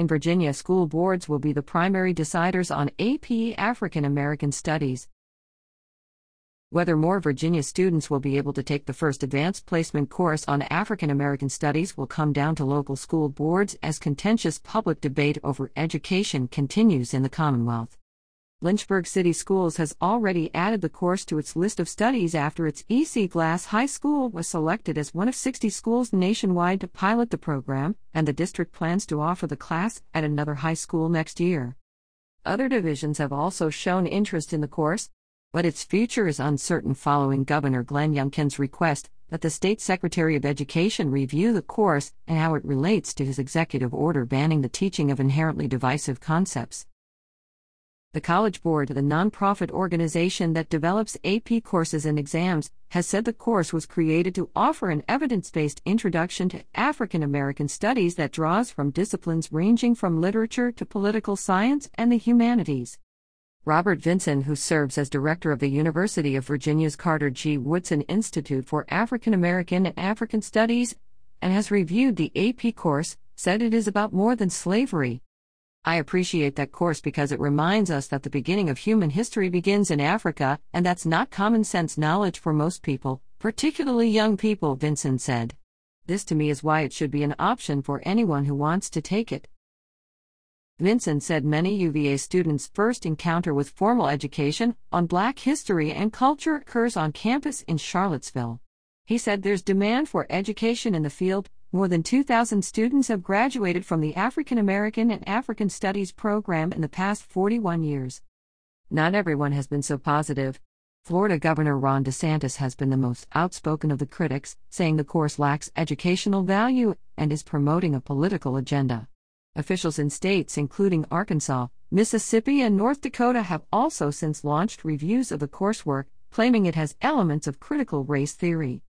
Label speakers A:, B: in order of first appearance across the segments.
A: In Virginia, school boards will be the primary deciders on AP African American Studies. Whether more Virginia students will be able to take the first advanced placement course on African American Studies will come down to local school boards as contentious public debate over education continues in the Commonwealth. Lynchburg City Schools has already added the course to its list of studies after its EC Glass High School was selected as one of 60 schools nationwide to pilot the program, and the district plans to offer the class at another high school next year. Other divisions have also shown interest in the course, but its future is uncertain following Governor Glenn Youngkin's request that the state secretary of education review the course and how it relates to his executive order banning the teaching of inherently divisive concepts. The College Board, the nonprofit organization that develops AP courses and exams, has said the course was created to offer an evidence based introduction to African American studies that draws from disciplines ranging from literature to political science and the humanities. Robert Vinson, who serves as director of the University of Virginia's Carter G. Woodson Institute for African American and African Studies, and has reviewed the AP course, said it is about more than slavery. I appreciate that course because it reminds us that the beginning of human history begins in Africa, and that's not common sense knowledge for most people, particularly young people, Vinson said. This to me is why it should be an option for anyone who wants to take it. Vinson said many UVA students' first encounter with formal education on Black history and culture occurs on campus in Charlottesville. He said there's demand for education in the field. More than 2,000 students have graduated from the African American and African Studies program in the past 41 years. Not everyone has been so positive. Florida Governor Ron DeSantis has been the most outspoken of the critics, saying the course lacks educational value and is promoting a political agenda. Officials in states including Arkansas, Mississippi, and North Dakota have also since launched reviews of the coursework, claiming it has elements of critical race theory.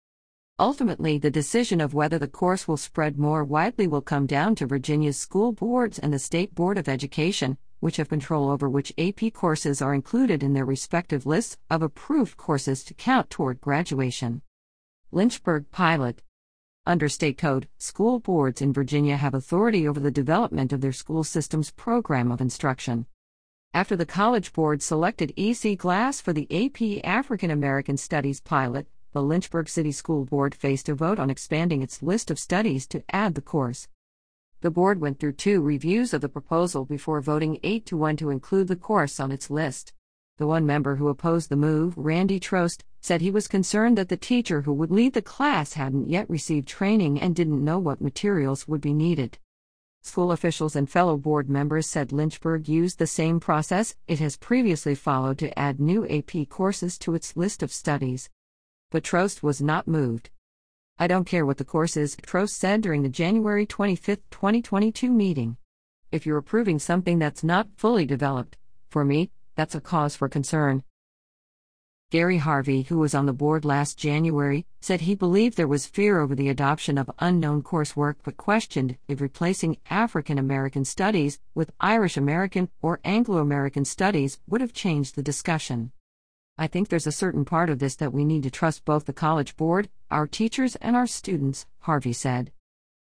A: Ultimately, the decision of whether the course will spread more widely will come down to Virginia's school boards and the State Board of Education, which have control over which AP courses are included in their respective lists of approved courses to count toward graduation. Lynchburg Pilot under state code, school boards in Virginia have authority over the development of their school system's program of instruction. After the College Board selected EC Glass for the AP African American Studies pilot, the Lynchburg City School Board faced a vote on expanding its list of studies to add the course. The board went through two reviews of the proposal before voting 8 to 1 to include the course on its list. The one member who opposed the move, Randy Trost, said he was concerned that the teacher who would lead the class hadn't yet received training and didn't know what materials would be needed. School officials and fellow board members said Lynchburg used the same process it has previously followed to add new AP courses to its list of studies. But Trost was not moved. I don't care what the course is, Trost said during the January 25, 2022 meeting. If you're approving something that's not fully developed, for me, that's a cause for concern. Gary Harvey, who was on the board last January, said he believed there was fear over the adoption of unknown coursework but questioned if replacing African American studies with Irish American or Anglo American studies would have changed the discussion. I think there's a certain part of this that we need to trust both the College Board, our teachers, and our students, Harvey said.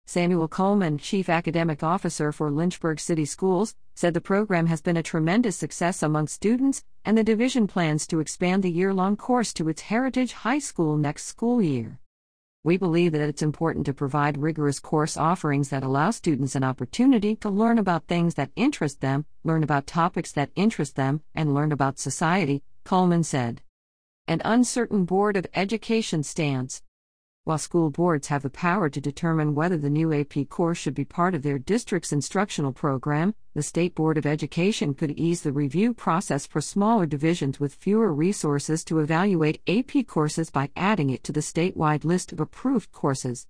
A: Samuel Coleman, Chief Academic Officer for Lynchburg City Schools, said the program has been a tremendous success among students, and the division plans to expand the year long course to its Heritage High School next school year. We believe that it's important to provide rigorous course offerings that allow students an opportunity to learn about things that interest them, learn about topics that interest them, and learn about society, Coleman said. An uncertain Board of Education stance. While school boards have the power to determine whether the new AP course should be part of their district's instructional program, the State Board of Education could ease the review process for smaller divisions with fewer resources to evaluate AP courses by adding it to the statewide list of approved courses.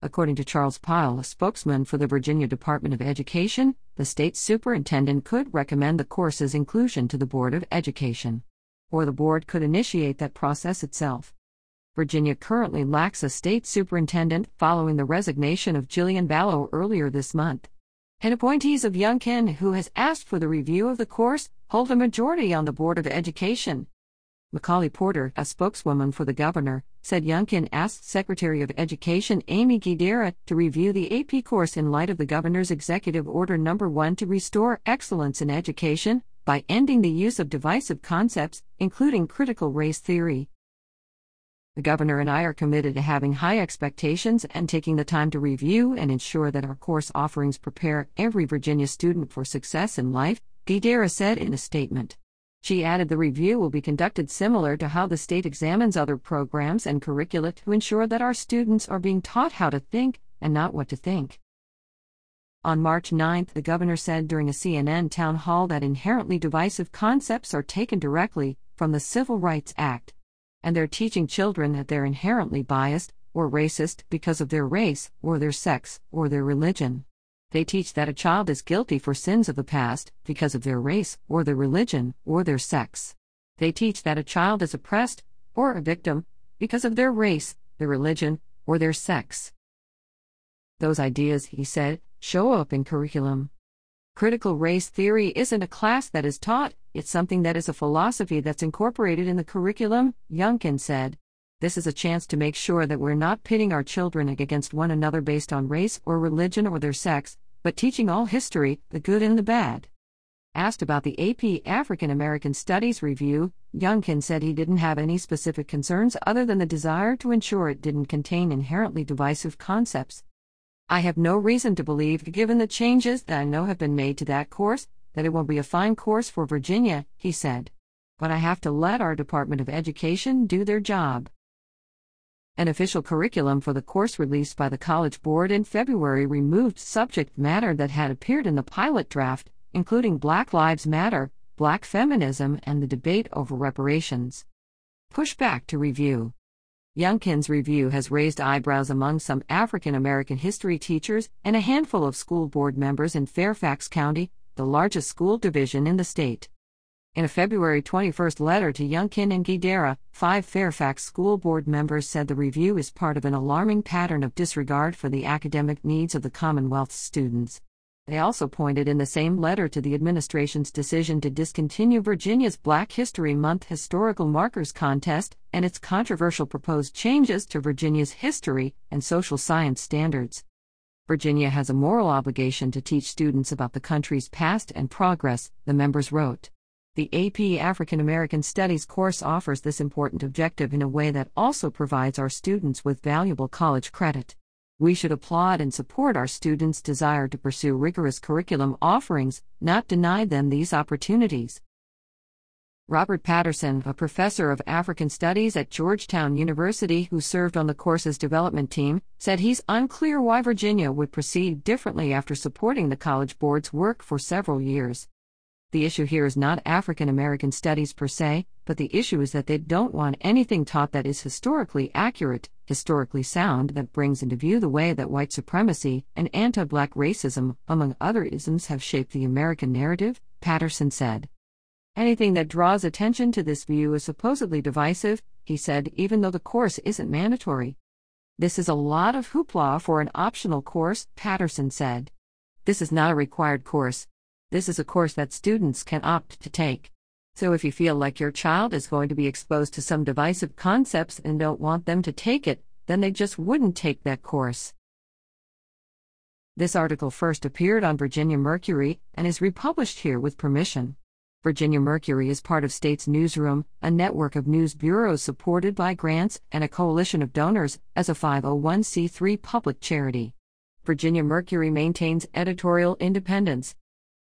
A: According to Charles Pyle, a spokesman for the Virginia Department of Education, the state superintendent could recommend the course's inclusion to the Board of Education. Or the board could initiate that process itself. Virginia currently lacks a state superintendent following the resignation of Jillian Balow earlier this month. And appointees of Youngkin, who has asked for the review of the course, hold a majority on the Board of Education. Macaulay Porter, a spokeswoman for the governor, said Youngkin asked Secretary of Education Aimee Guidera to review the AP course in light of the governor's executive order number 1 to restore excellence in education by ending the use of divisive concepts, including critical race theory. The governor and I are committed to having high expectations and taking the time to review and ensure that our course offerings prepare every Virginia student for success in life, Guidera said in a statement. She added the review will be conducted similar to how the state examines other programs and curricula to ensure that our students are being taught how to think and not what to think. On March 9, the governor said during a CNN town hall that inherently divisive concepts are taken directly from the Civil Rights Act, and they're teaching children that they're inherently biased or racist because of their race or their sex or their religion. They teach that a child is guilty for sins of the past because of their race or their religion or their sex. They teach that a child is oppressed or a victim because of their race, their religion, or their sex. Those ideas, he said, show up in curriculum. Critical race theory isn't a class that is taught, it's something that is a philosophy that's incorporated in the curriculum, Youngkin said. This is a chance to make sure that we're not pitting our children against one another based on race or religion or their sex, but teaching all history, the good and the bad. Asked about the AP African American Studies review, Youngkin said he didn't have any specific concerns other than the desire to ensure it didn't contain inherently divisive concepts. I have no reason to believe, given the changes that I know have been made to that course, that it will be a fine course for Virginia, he said. But I have to let our Department of Education do their job. An official curriculum for the course released by the College Board in February removed subject matter that had appeared in the pilot draft, including Black Lives Matter, Black feminism, and the debate over reparations. Pushback to review. Youngkin's review has raised eyebrows among some African American history teachers and a handful of school board members in Fairfax County, the largest school division in the state. In a February 21 letter to Youngkin and Guidera, five Fairfax School Board members said the review is part of an alarming pattern of disregard for the academic needs of the Commonwealth's students. They also pointed in the same letter to the administration's decision to discontinue Virginia's Black History Month Historical Markers Contest and its controversial proposed changes to Virginia's history and social science standards. Virginia has a moral obligation to teach students about the country's past and progress, the members wrote. The AP African American Studies course offers this important objective in a way that also provides our students with valuable college credit. We should applaud and support our students' desire to pursue rigorous curriculum offerings, not deny them these opportunities. Robert Patterson, a professor of African Studies at Georgetown University who served on the course's development team, said he's unclear why Virginia would proceed differently after supporting the College Board's work for several years. The issue here is not African American studies per se, but the issue is that they don't want anything taught that is historically accurate, historically sound, that brings into view the way that white supremacy and anti black racism, among other isms, have shaped the American narrative, Patterson said. Anything that draws attention to this view is supposedly divisive, he said, even though the course isn't mandatory. This is a lot of hoopla for an optional course, Patterson said. This is not a required course, this is a course that students can opt to take. So if you feel like your child is going to be exposed to some divisive concepts and don't want them to take it, then they just wouldn't take that course. This article first appeared on Virginia Mercury and is republished here with permission. Virginia Mercury is part of States Newsroom, a network of news bureaus supported by grants and a coalition of donors as a 501c3 public charity. Virginia Mercury maintains editorial independence